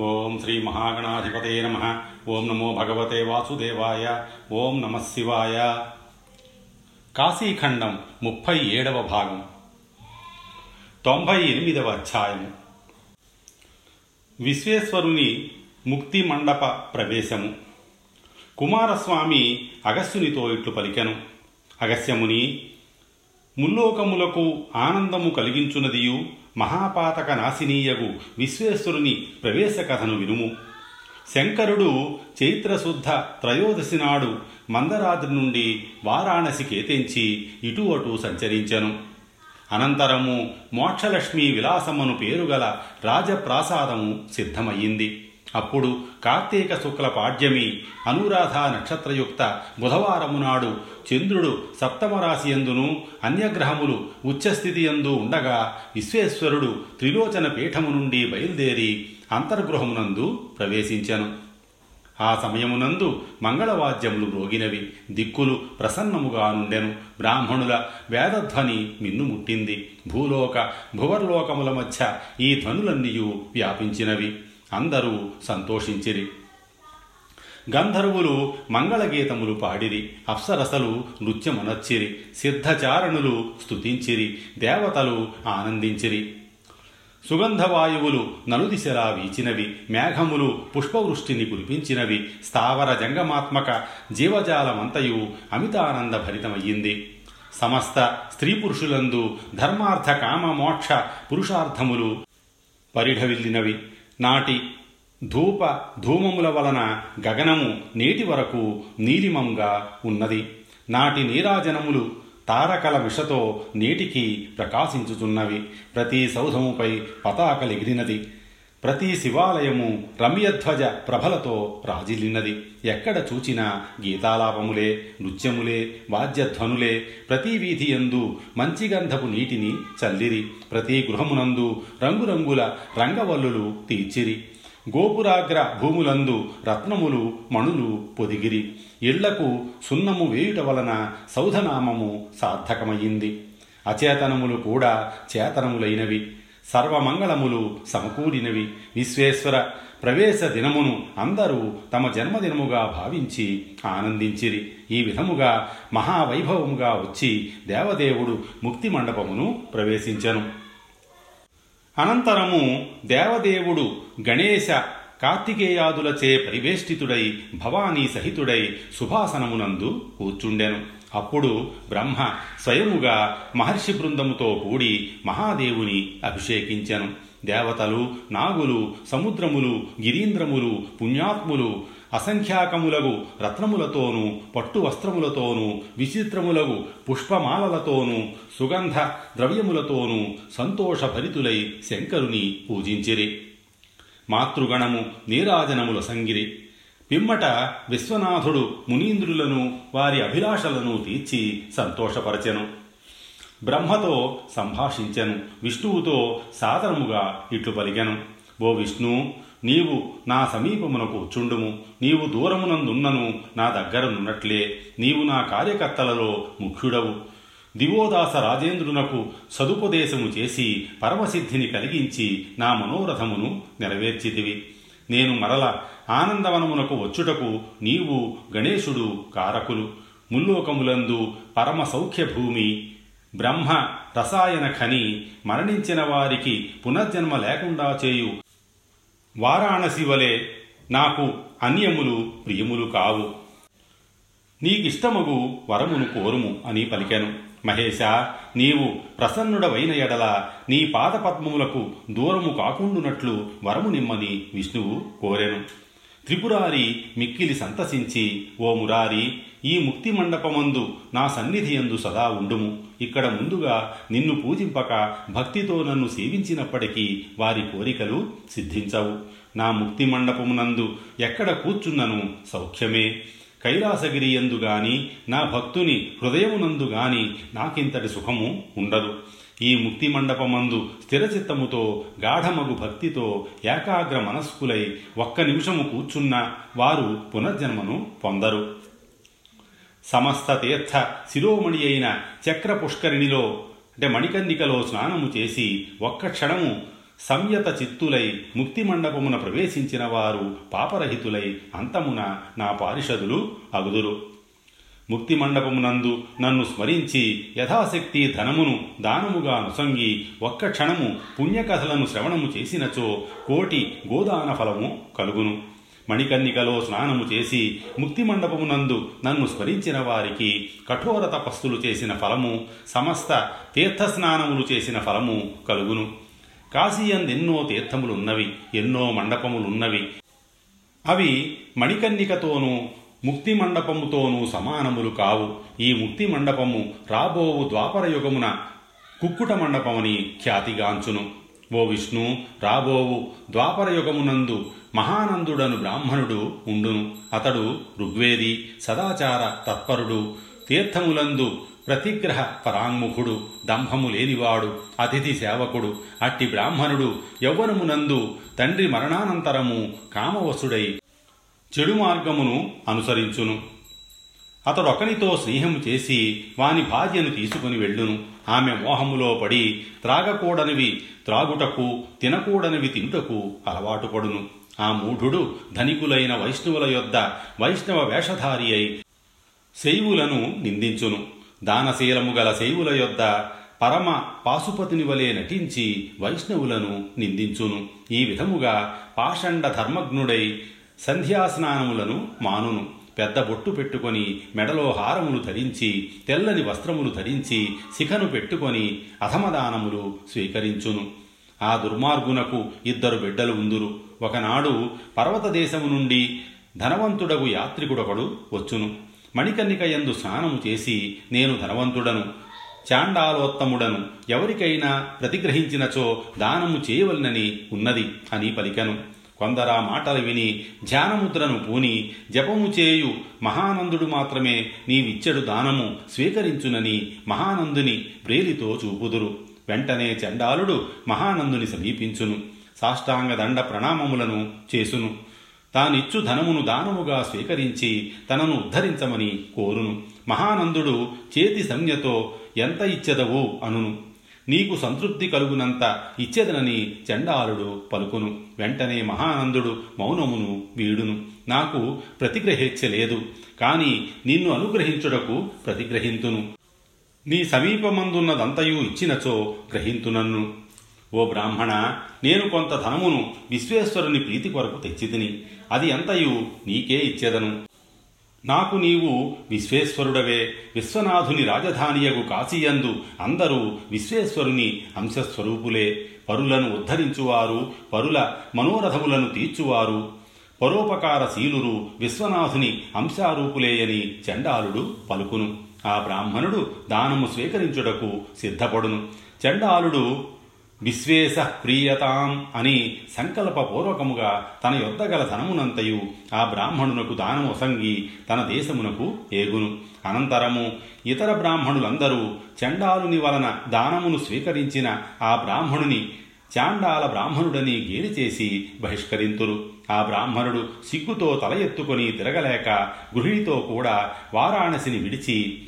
ఓం శ్రీ మహాగణాధిపతే నమ. ఓం నమో భగవతే వాసుదేవాయ. ఓం నమ శివాయ. కాశీఖండం ముప్పై ఏడవ భాగం. తొంభై ఎనిమిదవ అధ్యాయం విశ్వేశ్వరుని ముక్తి మండప ప్రవేశము. కుమారస్వామి అగస్యునితో ఇట్లు పలికెను. అగస్యముని ముల్లోకములకు ఆనందము కలిగించునదియు. మహాపాతక నాశినీయగు విశ్వేశ్వరుని ప్రవేశ కథను వినుము. శంకరుడు చైత్రశుద్ధ త్రయోదశి నాడు మందరాద్రి నుండి వారాణసి కేతించి ఇటు అటు సంచరించెను. అనంతరము మోక్షలక్ష్మి విలాసమ్మను పేరుగల రాజప్రాసాదము సిద్ధమయ్యింది. అప్పుడు కార్తీక శుక్ల పాడ్యమి అనురాధ నక్షత్రయుక్త బుధవారము నాడు చంద్రుడు సప్తమరాశి ఎందును అన్యగ్రహములు ఉచ్చస్థితి ఎందు ఉండగా విశ్వేశ్వరుడు త్రిలోచన పీఠము నుండి బయలుదేరి అంతర్గృహమునందు ప్రవేశించెను. ఆ సమయమునందు మంగళవాద్యములు మ్రోగినవి. దిక్కులు ప్రసన్నముగా నుండెను. బ్రాహ్మణుల వేదధ్వని మిన్నుముట్టింది భూలోక భువర్లోకముల మధ్య ఈ ధ్వనులన్నీయు వ్యాపించినవి. అందరూ సంతోషించిరి. గంధర్వులు మంగళగీతములు పాడిరి అప్సరసలు నృత్యమునర్చిరి సిద్ధచారణులు స్తుతించిరి దేవతలు ఆనందించిరి. సుగంధవాయువులు నలుదిశలా వీచినవి మేఘములు పుష్పవృష్టిని కురిపించినవి స్థావర జంగమాత్మక జీవజాలమంతయు అమితానంద భరితమయ్యింది సమస్త స్త్రీ పురుషులందు ధర్మార్థ కామ మోక్ష పురుషార్థములు పరిఢవిల్లినవి. నాటి ధూప ధూమముల వలన గగనము నేటి వరకు నీలిమంగా ఉన్నది. నాటి నీరాజనములు తారకల మిషతో నేటికి ప్రకాశించుచున్నవి. ప్రతి సౌధముపై పతాకలెగిరినది. ప్రతి శివాలయము రమ్యధ్వజ ప్రభలతో రాజిల్లినది. ఎక్కడ చూచినా గీతాలాపములే నృత్యములే వాద్యధ్వనులే ప్రతి వీధి యందు మంచి గంధపు నీటిని చల్లిరి. ప్రతి గృహమునందు రంగురంగుల రంగవల్లులు తీర్చిరి. గోపురాగ్ర భూములందు రత్నములు మణులు పొదిగిరి. ఇళ్ళకు సున్నము వేయుట వలన సౌధనామము సార్థకమయ్యింది. అచేతనములు కూడా చేతనములైనవి. సర్వమంగళములు సమకూడినవి విశ్వేశ్వర ప్రవేశ దినమును అందరూ తమ జన్మదినముగా భావించి ఆనందించిరి. ఈ విధముగా మహావైభవముగా వచ్చి దేవదేవుడు ముక్తి మండపమును ప్రవేశించెను. అనంతరము దేవదేవుడు గణేశ కార్తికేయాదులచే పరివేష్టితుడై భవానీ సహితుడై సుభాసనమునందు కూర్చుండెను. అప్పుడు బ్రహ్మ స్వయముగా మహర్షి బృందముతో కూడి మహాదేవుని అభిషేకించెను. దేవతలు నాగులు సముద్రములు గిరీంద్రములు పుణ్యాత్ములు అసంఖ్యాకములగు రత్నములతోనూ పట్టు వస్త్రములతోనూ విచిత్రములగు పుష్పమాలలతోనూ సుగంధ ద్రవ్యములతోనూ సంతోషభరితులై శంకరుని పూజించిరి. మాతృగణము నీరాజనముల సంగిరి. పిమ్మట విశ్వనాథుడు మునీంద్రులను వారి అభిలాషలను తీర్చి సంతోషపరచెను. బ్రహ్మతో సంభాషించెను విష్ణువుతో సాదరముగా ఇట్లు పలికెను. ఓ విష్ణు నీవు నా సమీపమునకు చుండుము నీవు దూరమునందున్నను నా దగ్గరనున్నట్లే. నీవు నా కార్యకర్తలలో ముఖ్యుడవు. దివోదాస రాజేంద్రునకు సదుపదేశము చేసి పరమసిద్ధిని కలిగించి నా మనోరథమును నెరవేర్చితివి. నేను మరల ఆనందవనమునకు వచ్చుటకు నీవు గణేశుడు కారకులు. ముల్లోకములందు పరమ సౌఖ్య భూమి బ్రహ్మ రసాయన ఖని మరణించిన వారికి పునర్జన్మ లేకుండా చేయు. వారాణసి వలె నాకు అన్యములు ప్రియములు కావు. నీకిష్టమగు వరమును కోరుము అని పలికాను. మహేశ నీవు ప్రసన్నుడవైన ఎడల నీ పాదపద్మములకు దూరము కాకుండునట్లు వరము నిమ్మని విష్ణువు కోరెను. త్రిపురారి మిక్కిలి సంతసించి ఓ మురారి ఈ ముక్తి మండపమందు నా సన్నిధి యందు సదా ఉండుము. ఇక్కడ ముందుగా నిన్ను పూజింపక భక్తితో నన్ను సేవించినప్పటికీ వారి కోరికలు సిద్ధించవు. నా ముక్తి మండపమునందు ఎక్కడ కూర్చున్నను సౌఖ్యమే. కైలాసగిరి ఎందు గాని నా భక్తుని హృదయమునందు గాని నాకింతటి సుఖము ఉండదు. ఈ ముక్తి మండపమందు స్థిరచిత్తముతో గాఢమగు భక్తితో ఏకాగ్ర మనస్కులై ఒక్క నిమిషము కూర్చున్న వారు పునర్జన్మను పొందరు. సమస్త తీర్థ శిరోమణి అయిన చక్ర పుష్కరిణిలో అంటే మణికర్ణికలో స్నానము చేసి ఒక్క క్షణము సంయత చిత్తులై ముక్తి మండపమున ప్రవేశించిన వారు పాపరహితులై అంతమున నా పారిషదులు అగుదురు. ముక్తి మండపమునందు నన్ను స్మరించి యథాశక్తి ధనమును దానముగా నుసంగి ఒక్క క్షణము పుణ్యకథలను శ్రవణము చేసినచో కోటి గోదాన ఫలము కలుగును. మణికన్నికలో స్నానము చేసి ముక్తి మండపమునందు నన్ను స్మరించిన వారికి కఠోర తపస్సులు చేసిన ఫలము సమస్త తీర్థస్నానములు చేసిన ఫలము కలుగును. కాశీయందెన్నో తీర్థములున్నవి ఎన్నో మండపములున్నవి. అవి మణికన్నికతోనూ ముక్తి మండపముతోనూ సమానములు కావు. ఈ ముక్తి మండపము రాబోవు ద్వాపర యుగమున కుక్కుట మండపమని ఖ్యాతిగాంచును. ఓ విష్ణు రాబోవు ద్వాపర యుగమునందు మహానందుడను బ్రాహ్మణుడు ఉండును. అతడు ఋగ్వేది సదాచార తత్పరుడు తీర్థములందు ప్రతిగ్రహ పరాంగ్ముఖుడు దంభము లేనివాడు అతిథి సేవకుడు అట్టి బ్రాహ్మణుడు యౌవనమునందు తండ్రి మరణానంతరము కామవసుడై చెడు మార్గమును అనుసరించును. అతడొకనితో స్నేహము చేసి వాని భార్యను తీసుకుని వెళ్ళును. ఆమె మోహములో పడి త్రాగకూడనివి త్రాగుటకు తినకూడనివి తినుటకు అలవాటు పడును. ఆ మూఢుడు ధనికులైన వైష్ణవుల యొద్ద వైష్ణవ వేషధారి అయి శైవులను నిందించును. దానశీలము గల శైవుల యొద్ద పరమ పాశుపతిని వలె నటించి వైష్ణవులను నిందించును. ఈ విధముగా పాషండ ధర్మజ్ఞుడై సంధ్యాస్నానములను మానును. పెద్ద బొట్టు పెట్టుకొని మెడలో హారములు ధరించి తెల్లని వస్త్రములు ధరించి శిఖను పెట్టుకొని అధమదానములు స్వీకరించును. ఆ దుర్మార్గునకు ఇద్దరు బిడ్డలు ఉందురు. ఒకనాడు పర్వతదేశము నుండి ధనవంతుడగు యాత్రికుడొకడు వచ్చును. మణికర్ణిక యందు స్నానము చేసి నేను ధనవంతుడను చాండాలోత్తముడను. ఎవరికైనా ప్రతిగ్రహించినచో దానము చేయవలనని ఉన్నది అని పలికను. కొందరా మాటలు విని ధ్యానముద్రను పూని జపము చేయు మహానందుడు మాత్రమే నీవిచ్చడు దానము స్వీకరించునని మహానందుని ప్రేలితో చూపుదురు. వెంటనే చండాలుడు మహానందుని సమీపించును. సాష్టాంగ దండ ప్రణామములను చేసును. తానిచ్చు ధనమును దానముగా స్వీకరించి తనను ఉద్ధరించమని కోరును. మహానందుడు చేతి సంజ్ఞతో ఎంత ఇచ్చెదవు అనును. నీకు సంతృప్తి కలుగునంత ఇచ్చేదనని చండాలుడు పలుకును. వెంటనే మహానందుడు మౌనమును వీడును. నాకు ప్రతిగ్రహించ లేదు కాని నిన్ను అనుగ్రహించుటకు ప్రతిగ్రహింతును. నీ సమీపమందున్నదంతయు ఇచ్చినచో గ్రహింతునన్ను. ఓ బ్రాహ్మణ నేను కొంత ధనమును విశ్వేశ్వరుని ప్రీతి కొరకు తెచ్చితిని. అది ఎంతయు? నీకే ఇచ్చేదను. నాకు నీవు విశ్వేశ్వరుడవే. విశ్వనాథుని రాజధానియగు కాశీయందు అందరూ విశ్వేశ్వరుని అంశస్వరూపులే పరులను ఉద్ధరించువారు పరుల మనోరథములను తీర్చువారు. పరోపకారశీలురు విశ్వనాథుని అంశారూపులేయని చండాలుడు పలుకును. ఆ బ్రాహ్మణుడు దానము స్వీకరించుటకు సిద్ధపడును. చండాలుడు విశ్వేశ ప్రియతాం అని సంకల్పపూర్వకముగా తన యొద్ద గల ధనమునంతయు ఆ బ్రాహ్మణునకు దానమొసంగి తన దేశమునకు ఏగును. అనంతరము ఇతర బ్రాహ్మణులందరూ చండాలుని వలన దానమును స్వీకరించిన ఆ బ్రాహ్మణుని చాండాల బ్రాహ్మణుడని గేలి చేసి బహిష్కరింతురు. ఆ బ్రాహ్మణుడు సిగ్గుతో తల ఎత్తుకొని తిరగలేక గృహిణితో కూడా వారాణసిని విడిచి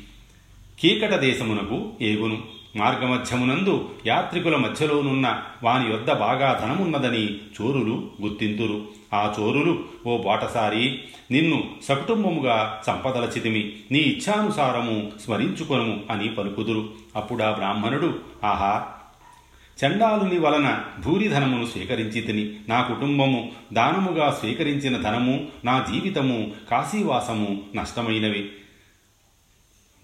కీకట దేశమునకు ఏగును. మార్గమధ్యమునందు యాత్రికుల మధ్యలోనున్న వాని యొద్ద బాగా ధనమున్నదని చోరులు గుర్తింతురు. ఆ చోరులు ఓ బాటసారి నిన్ను సకుటుంబముగా సంపదలచితిమి నీ ఇచ్ఛానుసారము స్మరించుకొనుము అని పలుకుదురు. అప్పుడా బ్రాహ్మణుడు ఆహా చండాలుని వలన భూరిధనమును స్వీకరించి తిని నా కుటుంబము దానముగా స్వీకరించిన ధనము నా జీవితము కాశీవాసము నష్టమైనవి.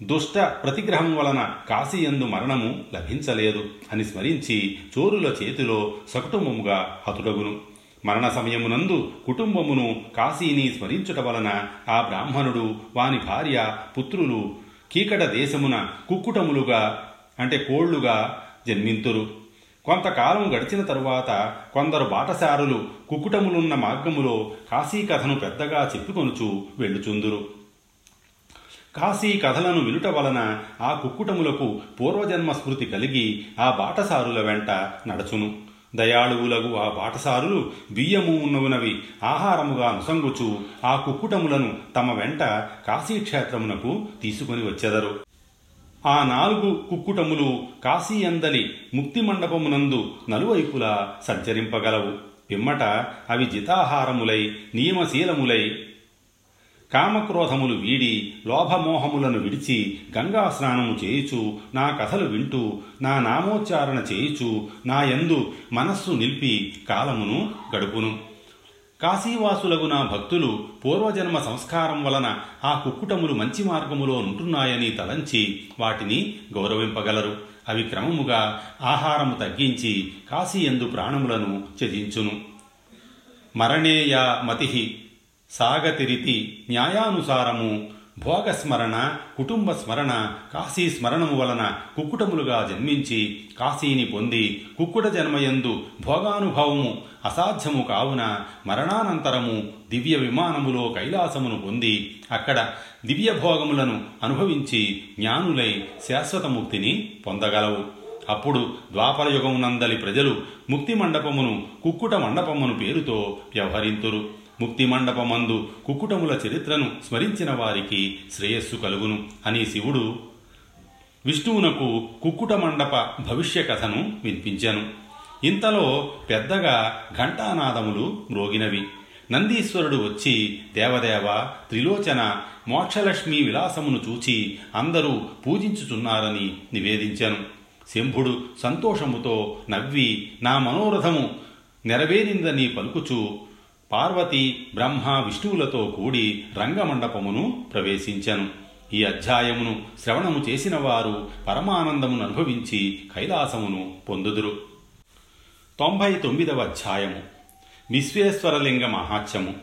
దుష్ట ప్రతిగ్రహం వలన కాశీయందు మరణము లభించలేదు అని స్మరించి చోరుల చేతిలో సకుటుంబముగా హతుడగును. మరణ సమయమునందు కుటుంబమును కాశీని స్మరించుట వలన ఆ బ్రాహ్మణుడు వాని భార్య పుత్రులు కీకట దేశమున కుక్కుటములుగా అంటే కోళ్ళుగా జన్మింతురు. కొంతకాలం గడిచిన తరువాత కొందరు బాటసారులు కుక్కుటములున్న మార్గములో కాశీ కథను పెద్దగా చెప్పుకొనుచు వెళ్ళుచుందురు. కాశీ కథలను వినుట వలన ఆ కుక్కుటములకు పూర్వజన్మ స్మృతి కలిగి ఆ బాటసారుల వెంట నడచును. దయాళువులగు ఆ బాటసారులు బియ్యము ఉన్నవునవి ఆహారముగా నుసంగుచు ఆ కుక్కుటములను తమ వెంట కాశీక్షేత్రమునకు తీసుకుని వచ్చెదరు. ఆ నాలుగు కుక్కుటములు కాశీ అందలి ముక్తి మండపమునందు నలువైపులా సంచరింపగలవు. పిమ్మట అవి జితాహారములై నియమశీలములై కామక్రోధములు వీడి లోభమోహములను విడిచి గంగా స్నానము చేయుచు నా కథలు వింటూ నా నామోచ్చారణ చేయుచు నా యందు మనస్సు నిలిపి కాలమును గడుపును. కాశీవాసులగు నా భక్తులు పూర్వజన్మ సంస్కారం వలన ఆ కుక్కుటములు మంచి మార్గములో ఉంటున్నాయని తలంచి వాటిని గౌరవింపగలరు. అవి క్రమముగా ఆహారము తగ్గించి కాశీయందు ప్రాణములను త్యజించును. మరణేయ మతి సాగతిరితి న్యాయానుసారము భోగస్మరణ కుటుంబ స్మరణ కాశీ స్మరణము వలన కుక్కుటములుగా జన్మించి కాశీని పొంది కుక్కుట జన్మయందు భోగానుభవము అసాధ్యము కావున మరణానంతరము దివ్య విమానములో కైలాసమును పొంది అక్కడ దివ్య భోగములను అనుభవించి జ్ఞానులై శాశ్వత ముక్తిని పొందగలవు. అప్పుడు ద్వాపరయుగమునందలి ప్రజలు ముక్తి మండపమును కుక్కుట మండపమును పేరుతో వ్యవహరింతురు. ముక్తి మండపమందు కుక్కుటముల చరిత్రను స్మరించిన వారికి శ్రేయస్సు కలుగును అని శివుడు విష్ణువునకు కుక్కుట మండప భవిష్య కథను వినిపించాను. ఇంతలో పెద్దగా ఘంటానాదములు మ్రోగినవి. నందీశ్వరుడు వచ్చి దేవదేవ త్రిలోచన మోక్షలక్ష్మి విలాసమును చూచి అందరూ పూజించుచున్నారని నివేదించాను. శంభుడు సంతోషముతో నవ్వి నా మనోరథము నెరవేరిందని పలుకుచూ పార్వతి బ్రహ్మ విష్ణువులతో కూడి రంగమండపమును ప్రవేశించను. ఈ అధ్యాయమును శ్రవణము చేసిన వారు పరమానందమును అనుభవించి కైలాసమును పొందుదురు. తొంభై తొమ్మిదవ అధ్యాయము. విశ్వేశ్వరలింగ మహాత్యము.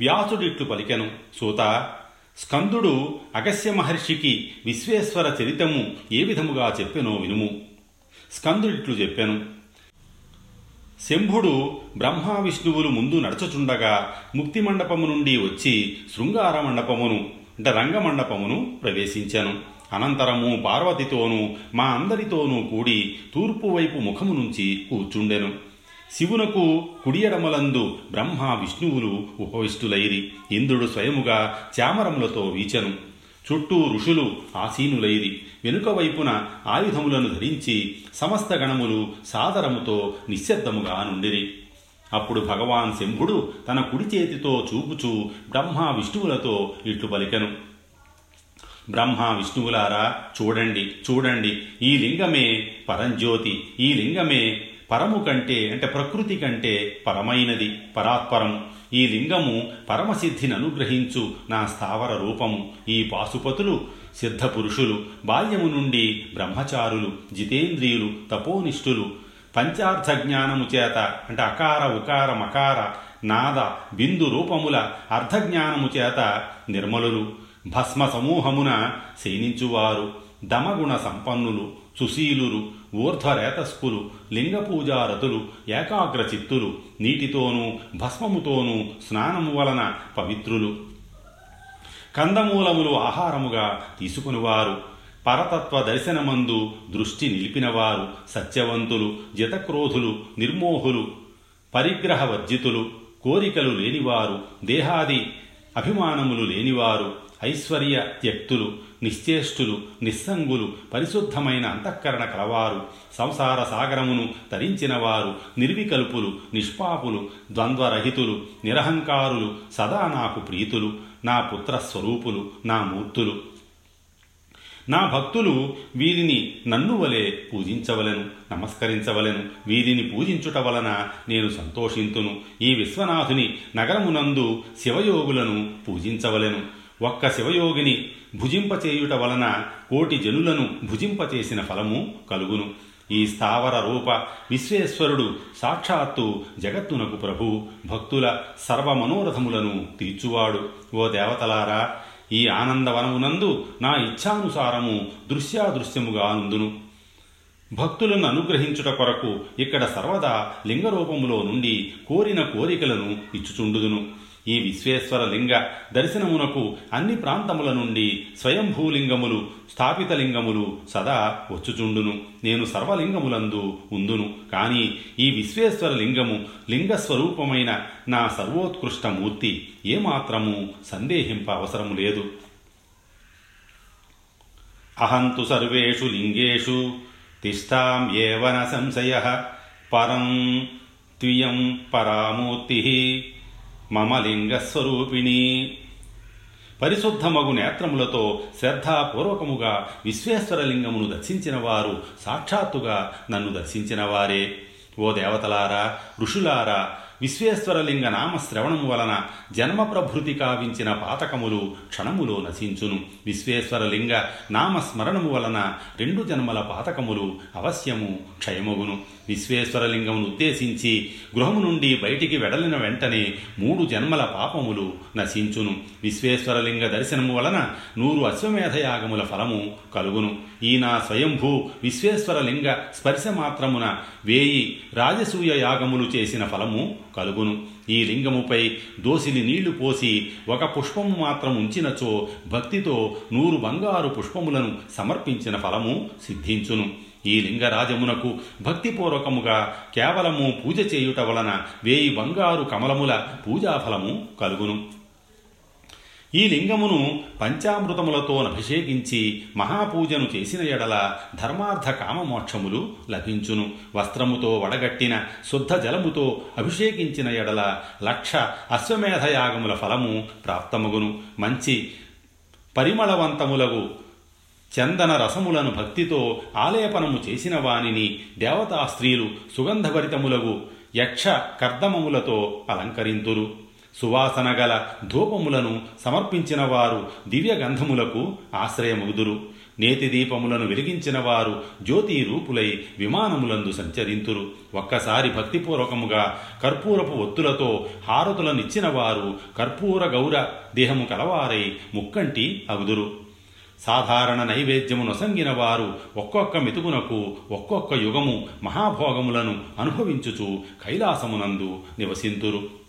వ్యాసుడిట్లు పలికెను సూత స్కందుడు అగస్య మహర్షికి విశ్వేశ్వర చరితము ఏ విధముగా చెప్పెనో వినుము స్కందుడిట్లు చెప్పెను శంభుడు బ్రహ్మ విష్ణువులు ముందు నడుచుచుండగా ముక్తి మండపము నుండి వచ్చి శృంగార మండపమును అంటే రంగమండపమును ప్రవేశించాను. అనంతరము పార్వతితోనూ మా అందరితోనూ కూడి తూర్పు వైపు ముఖము నుంచి కూర్చుండెను. శివునకు కుడియడమలందు బ్రహ్మ విష్ణువులు ఉపవిష్టులైరి. ఇంద్రుడు స్వయముగా చామరములతో వీచెను. చుట్టూ ఋషులు ఆసీనులైరి. వెనుక వైపున ఆయుధములను ధరించి సమస్త గణములు సాదరముతో నిశ్శబ్దముగా నుండిరి. అప్పుడు భగవాన్ శంభుడు తన కుడి చేతితో చూపుచూ బ్రహ్మ విష్ణువులతో ఇట్లు పలికెను. బ్రహ్మ విష్ణువులారా చూడండి చూడండి ఈ లింగమే పరంజ్యోతి ఈ లింగమే పరము కంటే అంటే ప్రకృతి కంటే పరమైనది పరాత్పరము. ఈ లింగము పరమసిద్ధిని అనుగ్రహించు నా స్థావర రూపము. ఈ పాశుపతులు సిద్ధపురుషులు బాల్యము నుండి బ్రహ్మచారులు జితేంద్రియులు తపోనిష్ఠులు. పంచార్థ జ్ఞానము చేత అంటే అకార ఉకార మకార నాద బిందు రూపముల అర్ధజ్ఞానము చేత నిర్మలులు. భస్మ సమూహమున శయనించువారు దమగుణ సంపన్నులు సుశీలురు ఊర్ధ్వరేతస్కులు లింగపూజారతులు ఏకాగ్రచిత్తులు నీటితోనూ భస్మముతోనూ స్నానము వలన పవిత్రులు. కందమూలములు ఆహారముగా తీసుకునివారు. పరతత్వ దర్శనమందు దృష్టి నిలిపినవారు సత్యవంతులు జితక్రోధులు నిర్మోహులు పరిగ్రహవర్జితులు కోరికలు లేనివారు దేహాది అభిమానములు లేనివారు ఐశ్వర్య త్యక్తులు నిశ్చేష్టులు నిస్సంగులు పరిశుద్ధమైన అంతఃకరణ కలవారు. సంసార సాగరమును తరించినవారు. నిర్వికల్పులు నిష్పాపులు ద్వంద్వరహితులు నిరహంకారులు సదా నాకు ప్రీతులు నా పుత్రస్వరూపులు నా మూర్తులు. నా భక్తులు వీరిని నన్ను వలె పూజించవలెను నమస్కరించవలెను. వీరిని పూజించుట వలన నేను సంతోషింతును. ఈ విశ్వనాథుని నగరమునందు శివయోగులను పూజించవలెను. ఒక్క శివయోగిని భుజింపచేయుట వలన కోటి జనులను భుజింపచేసిన ఫలము కలుగును. ఈ స్థావర రూప విశ్వేశ్వరుడు సాక్షాత్తు జగత్తునకు ప్రభు. భక్తుల సర్వమనోరథములను తీర్చువాడు. ఓ దేవతలారా ఈ ఆనందవనమునందు నా ఇచ్ఛానుసారము దృశ్యాదృశ్యముగా నుందును భక్తులను అనుగ్రహించుట కొరకు ఇక్కడ సర్వదా లింగరూపములో నుండి కోరిన కోరికలను ఇచ్చుచుండుదును. ఈ విశ్వేశ్వర లింగ దర్శనమునకు అన్ని ప్రాంతముల నుండి స్వయంభూలింగములు స్థాపిత లింగములు సదా వచ్చుచుండును. నేను సర్వలింగములందు ఉందును. కాని ఈ విశ్వేశ్వర లింగము లింగస్వరూపమైన నా సర్వోత్కృష్ట మూర్తి ఏమాత్రము సందేహింప అవసరము లేదు. అహంతు సర్వేషు లింగేషు తిష్టాం ఏవ సంశయ పరం త్వియం పరామూర్తి మమ లింగస్వరూపిణి పరిశుద్ధమగు నేత్రములతో శ్రద్ధాపూర్వకముగా విశ్వేశ్వరలింగమును దర్శించిన వారు సాక్షాత్తుగా నన్ను దర్శించిన వారే. ఓ దేవతలారా ఋషులారా విశ్వేశ్వరలింగ నామ శ్రవణము వలన జన్మ ప్రభృతి కావించిన పాతకములు క్షణములో నశించును. విశ్వేశ్వరలింగ నామ స్మరణము వలన రెండు జన్మల పాతకములు అవశ్యము క్షయమగును. విశ్వేశ్వరలింగమును ఉద్దేశించి గృహము నుండి బయటికి వెడలిన వెంటనే మూడు జన్మల పాపములు నశించును. విశ్వేశ్వరలింగ దర్శనము వలన నూరు అశ్వమేధయాగముల ఫలము కలుగును. ఈ నా స్వయంభూ విశ్వేశ్వరలింగ స్పర్శ మాత్రమున వేయి రాజసూయ యాగములు చేసిన ఫలము కలుగును. ఈ లింగముపై దోసిలి నీళ్ళు పోసి ఒక పుష్పము మాత్రం ఉంచినచో భక్తితో నూరు బంగారు పుష్పములను సమర్పించిన ఫలము సిద్ధించును. ఈ లింగరాజమునకు భక్తిపూర్వకముగా కేవలము పూజ చేయుట వలన వేయి బంగారు కమలముల పూజాఫలము కలుగును. ఈ లింగమును పంచామృతములతో అభిషేకించి మహాపూజను చేసిన ఎడల ధర్మార్థ కామమోక్షములు లభించును. వస్త్రముతో వడగట్టిన శుద్ధ జలముతో అభిషేకించిన ఎడల లక్ష అశ్వమేధయాగముల ఫలము ప్రాప్తమగును. మంచి పరిమళవంతములగు చందన రసములను భక్తితో ఆలేపనము చేసిన వానిని దేవతా స్త్రీలు సుగంధభరితములగు యక్ష కర్దమములతో అలంకరింతురు. సువాసన గల ధూపములను సమర్పించిన వారు దివ్యగంధములకు ఆశ్రయముగుదురు. నేతి దీపములను వెలిగించిన వారు జ్యోతి రూపులై విమానములందు సంచరింతురు. ఒక్కసారి భక్తిపూర్వకముగా కర్పూరపు ఒత్తులతో హారతులనిచ్చిన వారు కర్పూర గౌర దేహము కలవారై ముక్కంటి అగుదురు. సాధారణ నైవేద్యము నొసంగిన వారు ఒక్కొక్క మెతుకునకు ఒక్కొక్క యుగము మహాభోగములను అనుభవించుచు కైలాసమునందు నివసింతురు.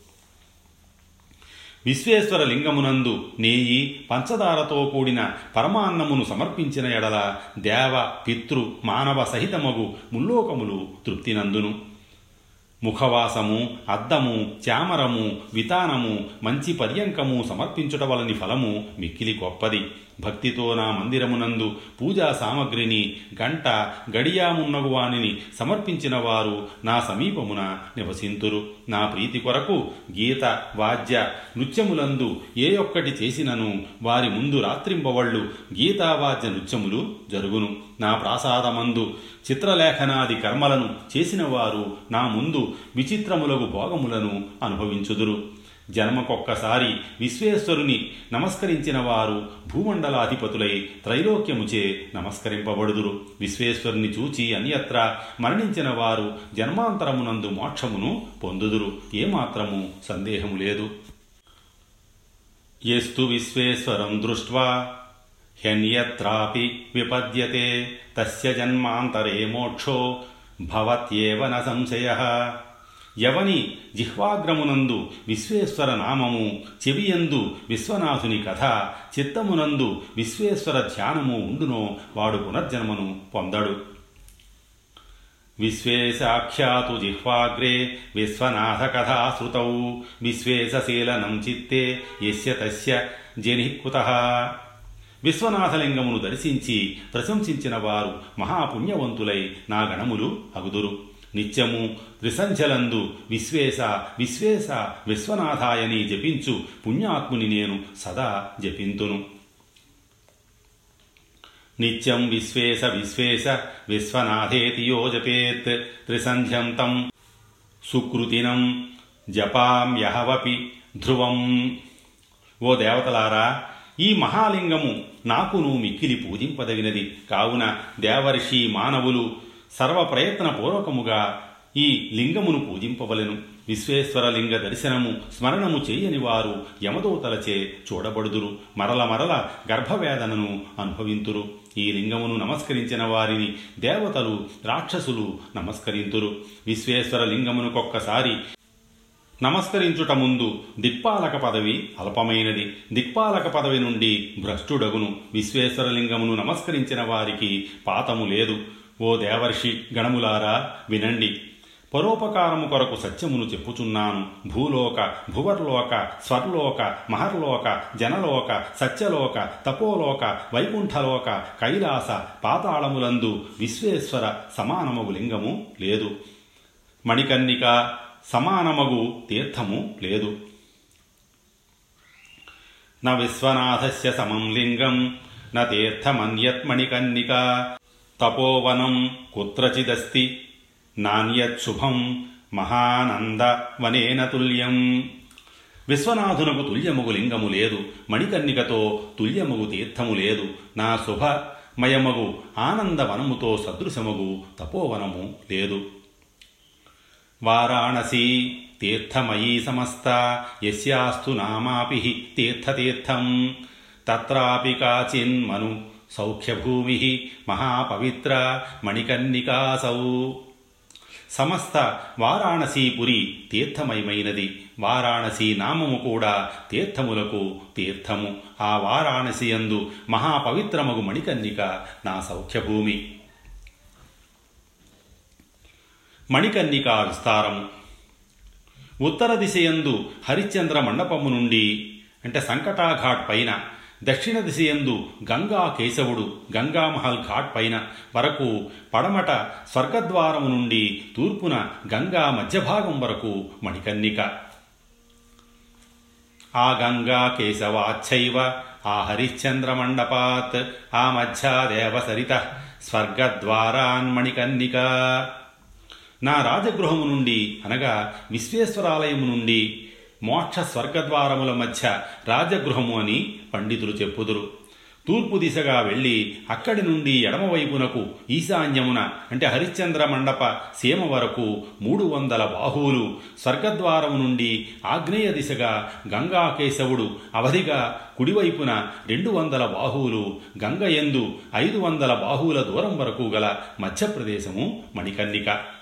విశ్వేశ్వర లింగమునందు నేయి పంచదారతో కూడిన పరమాన్నమును సమర్పించిన ఎడల దేవ పితృ మానవ సహితమగు ముల్లోకములు తృప్తినందును. ముఖవాసము అద్దము చామరము వితానము మంచి పర్యంకము సమర్పించుట వలని ఫలము మిక్కిలి గొప్పది. భక్తితో నా మందిరమునందు పూజా సామగ్రిని గంట గడియామున్నగు వానిని సమర్పించిన వారు నా సమీపమున నివసింతురు. నా ప్రీతి కొరకు గీత వాద్య నృత్యములందు ఏ ఒక్కటి చేసినను వారి ముందు రాత్రింబవళ్ళు గీతావాద్య నృత్యములు జరుగును. నా ప్రాసాదమందు చిత్రలేఖనాది కర్మలను చేసిన వారు నా ముందు విచిత్రములగు భోగములను అనుభవించుదురు. జన్మకొక్కసారి విశ్వేశ్వరుని నమస్కరించిన వారు భూమండలాధిపతులై త్రైలోక్యముచే నమస్కరింపబడుదురు. విశ్వేశ్వరుని చూచి అన్యత్ర మరణించిన వారు జన్మాంతరమునందు మోక్షమును పొందుదురు. ఏమాత్రము సందేహము లేదు. ఎస్తు విశ్వేశ్వరం దృష్ట్వా హ్యన్యత్రాపి విపద్యతే. తస్య జన్మాంతరే మోక్షో భవత్యేవ న సంశయ. ఎవని జిహ్వాగ్రమునందు విశ్వేశ్వర నామము చెవియందు విశ్వనాథుని కథ చిత్తమునందు విశ్వేశ్వర ధ్యానము ఉండునో వాడు పునర్జన్మను పొందడు. విశ్వేశాఖ్యాతు జిహ్వాగ్రే విశ్వనాథ కథా శ్రుతౌ విశ్వేశశీలనం చిత్తే యస్య తస్య జనికుత విశ్వనాథలింగమును దర్శించి ప్రశంసించిన వారు మహాపుణ్యవంతులై నా గణములు అగుదురు. నిత్యము త్రిసంధ్యలందు విశ్వేశ విశ్వేశ విశ్వనాథాయని జపించు పుణ్యాత్ముని నేను సదా జపింతును. నిత్యం విశ్వేశ విశ్వేశ విశ్వనాథేతి యో జపేత్ త్రిసంధ్యం తం సుకృతినం జపామ్యహవపి ధ్రువం. ఓ దేవతలారా ఈ మహాలింగము నాకును మిక్కిలి పూజింపదగినది. కావున దేవర్షి మానవులు సర్వ ప్రయత్నపూర్వకముగా ఈ లింగమును పూజింపవలెను. విశ్వేశ్వర లింగ దర్శనము స్మరణము చేయని వారు యమదూతలచే చూడబడుదురు. మరల మరల గర్భవేదనను అనుభవింతురు. ఈ లింగమును నమస్కరించిన వారిని దేవతలు రాక్షసులు నమస్కరింతురు. విశ్వేశ్వర లింగమునకొక్కసారి నమస్కరించుట ముందు దిక్పాలక పదవి అల్పమైనది. దిక్పాలక పదవి నుండి భ్రష్టుడగును. విశ్వేశ్వరలింగమును నమస్కరించిన వారికి పాతము లేదు. ఓ దేవర్షి గణములారా వినండి. పరోపకారము కొరకు సత్యమును చెప్పుచున్నాను. భూలోక భువర్లోక స్వర్లోక మహర్లోక జనలోక సత్యలోక తపోలోక వైకుంఠలోక కైలాస పాతాళములందు విశ్వేశ్వర సమానమగు లింగము లేదు. మణికన్నిక సమానమగు తీర్థము లేదు. న విశ్వనాథస్య సమం లింగం న తీర్థమన్యత్మణికన్నిక తపోవనం కుత్రచిదస్తి నాణ్యత్శుభం మహానంద వనేన తుల్యం. విశ్వనాథునకు తుల్యముగు లింగము లేదు మణికర్ణికతో తుల్యముగు తీర్థము లేదు. నా శుభమయమగు ఆనందవనముతో సదృశముగు తపోవనము లేదు. వారాణసీ తీర్థమయీ సమస్త యస్యాస్తు నామాపి తీర్థతీర్థం తత్రాపి కాచిన్మను సౌఖ్యభూమి మహాపవిత్ర మణికన్నికాసౌ. సమస్త వారాణసీపురి తీర్థమయమైనది. వారాణసీ నామము కూడా తీర్థములకు తీర్థము. ఆ వారాణసి యందు మహాపవిత్రమగు మణికన్నిక నా సౌఖ్యభూమి. మణికన్నికా విస్తారము. ఉత్తర దిశయందు హరిశ్చంద్ర మండపము నుండి అంటే సంకటాఘాట్ పైన దక్షిణ దిశయందు గంగా కేశవుడు గంగామహల్ ఘాట్ పైన వరకు పడమట స్వర్గద్వారము నుండి తూర్పున గంగా మధ్యభాగం వరకు మణికన్నిక ఆ గంగా కేశవాచ్చైవ ఆ హరిశ్చంద్ర మండపాత్ ఆ మధ్యాదేవ సరిత స్వర్గద్వారాన్మణికన్నిక నా రాజగృహము నుండి అనగా విశ్వేశ్వరాలయము నుండి మోక్ష స్వర్గద్వారముల మధ్య రాజగృహము అని పండితులు చెప్పుదురు. తూర్పు దిశగా వెళ్ళి అక్కడి నుండి ఎడమవైపునకు ఈశాన్యమున అంటే హరిశ్చంద్ర మండప సీమ వరకు మూడు వందల బాహువులు స్వర్గద్వారము నుండి ఆగ్నేయ దిశగా గంగాకేశవుడు అవధిగా కుడివైపున రెండు వందల బాహువులు గంగ ఎందు ఐదు వందల బాహువుల దూరం వరకు గల మధ్యప్రదేశము మణికర్ణిక.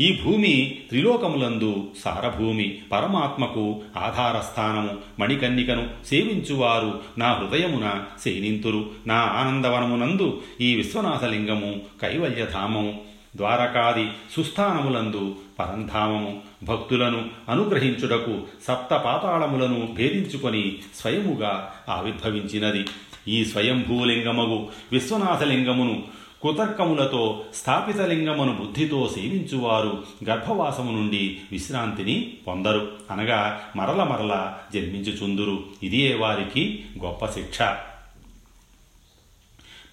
ఈ భూమి త్రిలోకములందు సారభూమి పరమాత్మకు ఆధారస్థానము. మణికన్నికను సేవించువారు నా హృదయమున సేనింతురు. నా ఆనందవనమునందు ఈ విశ్వనాథలింగము కైవల్యధామము. ద్వారకాది సుస్థానములందు పరంధామము. భక్తులను అనుగ్రహించుటకు సప్త పాతాళములను భేదించుకొని స్వయముగా ఆవిర్భవించినది. ఈ స్వయంభూలింగమగు విశ్వనాథలింగమును కుతర్కములతో స్థాపితలింగమును బుద్ధితో సేవించువారు గర్భవాసము నుండి విశ్రాంతిని పొందరు. అనగా మరల మరల జన్మించుచుందురు. ఇదియే వారికి గొప్ప శిక్ష.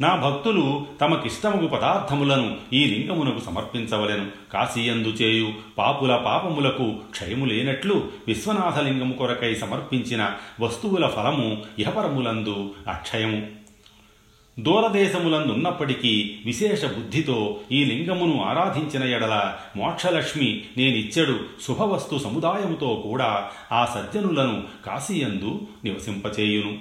నా భక్తులు తమకిష్టముగు పదార్థములను ఈ లింగమునకు సమర్పించవలెను. కాశీయందు చేయు పాపుల పాపములకు క్షయము లేనట్లు విశ్వనాథలింగము కొరకై సమర్పించిన వస్తువుల ఫలము ఇహపరములందు అక్షయము. దూరదేశములందున్నప్పటికీ విశేష బుద్ధితో ఈ లింగమును ఆరాధించిన ఎడల మోక్షలక్ష్మి నేనిచ్చడు శుభవస్తు సముదాయముతో కూడా ఆ సజ్జనులను కాశీయందు నివసింపచేయును.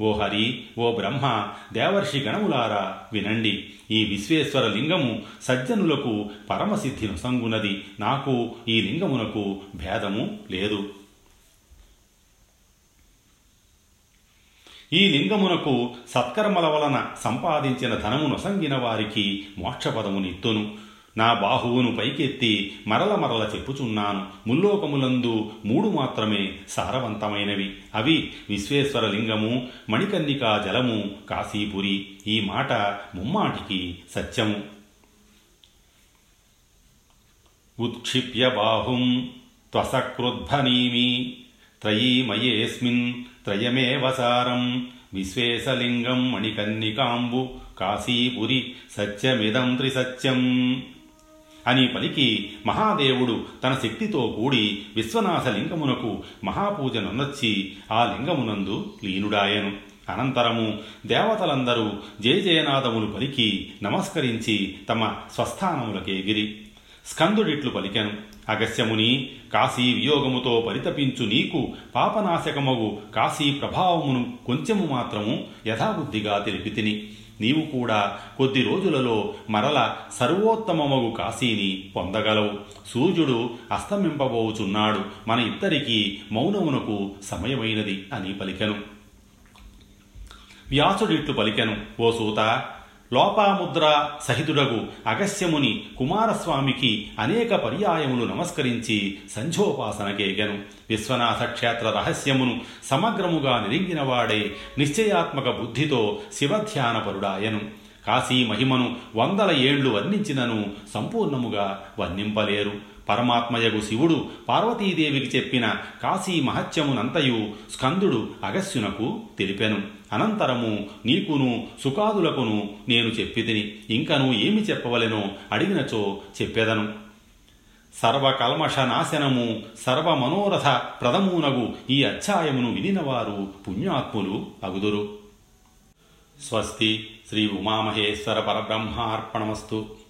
ఓ హరి ఓ బ్రహ్మ దేవర్షి గణములారా వినండి. ఈ విశ్వేశ్వర లింగము సజ్జనులకు పరమసిద్ధి నొసంగునది నాకు ఈ లింగమునకు భేదము లేదు. ఈ లింగమునకు సత్కర్మల వలన సంపాదించిన ధనము నొసంగిన వారికి మోక్షపదమునిత్తును. నా బాహువును పైకెత్తి మరల మరల చెప్పుచున్నాను. ముల్లోకములందు మూడు మాత్రమే సారవంతమైనవి. అవి విశ్వేశ్వర లింగము మణికన్నికా జలము కాశీపురి. ఈ మాట ముమ్మాటికి సత్యము. ఉత్క్షిప్య బాహుం త్వసక్రుద్భనీమి త్రయీమయేస్మిన్ త్రయమేవ సారం? విశ్వేశలింగం మణికన్నికాంబు కాశీపురి సత్యమిదం త్రిసత్యం. అని పలికి మహాదేవుడు తన శక్తితో కూడి విశ్వనాథ లింగమునకు మహాపూజ ఆ లింగమునందు లీనుడాయను. అనంతరము దేవతలందరూ జయజయనాదములు పలికి నమస్కరించి తమ స్వస్థానములకేగిరి. స్కందుడిట్లు పలికెను. అగస్యముని కాశీ వియోగముతో పరితపించు నీకు పాపనాశకమగు కాశీ ప్రభావమును కొంచెము మాత్రము యథాబుద్ధిగా తెలిపితిని నీవు కూడా కొద్ది రోజులలో మరల సర్వోత్తమమగు కాశీని పొందగలవు. సూర్యుడు అస్తమింపబోచున్నాడు. మన ఇద్దరికీ మౌనమునకు సమయమైనది అని పలికెను. వ్యాసుడిట్లు పలికెను ఓ సూత లోపాముద్ర సహితుడగు అగస్యముని కుమారస్వామికి అనేక పర్యాయములు నమస్కరించి సంధ్యోపాసనకేగను విశ్వనాథ క్షేత్ర రహస్యమును సమగ్రముగా నిరింగినవాడే నిశ్చయాత్మక బుద్ధితో శివధ్యానపరుడాయను. కాశీ మహిమను వందల ఏండ్లు వర్ణించినను సంపూర్ణముగా వర్ణింపలేరు. పరమాత్మయగు శివుడు పార్వతీదేవికి చెప్పిన కాశీ మహత్యమునంతయు స్కందుడు అగస్యునకు తెలిపెను. అనంతరము నీకును సుఖాదులకును నేను చెప్పితిని. ఇంకను ఏమి చెప్పవలెనో అడిగినచో చెప్పెదను. సర్వకల్మష నాశనము సర్వమనోరథ ప్రథమునగు ఈ అధ్యాయమును వినినవారు పుణ్యాత్ములు అగుదురు. స్వస్తి శ్రీ ఉమామహేశ్వర పరబ్రహ్మార్పణమస్తు.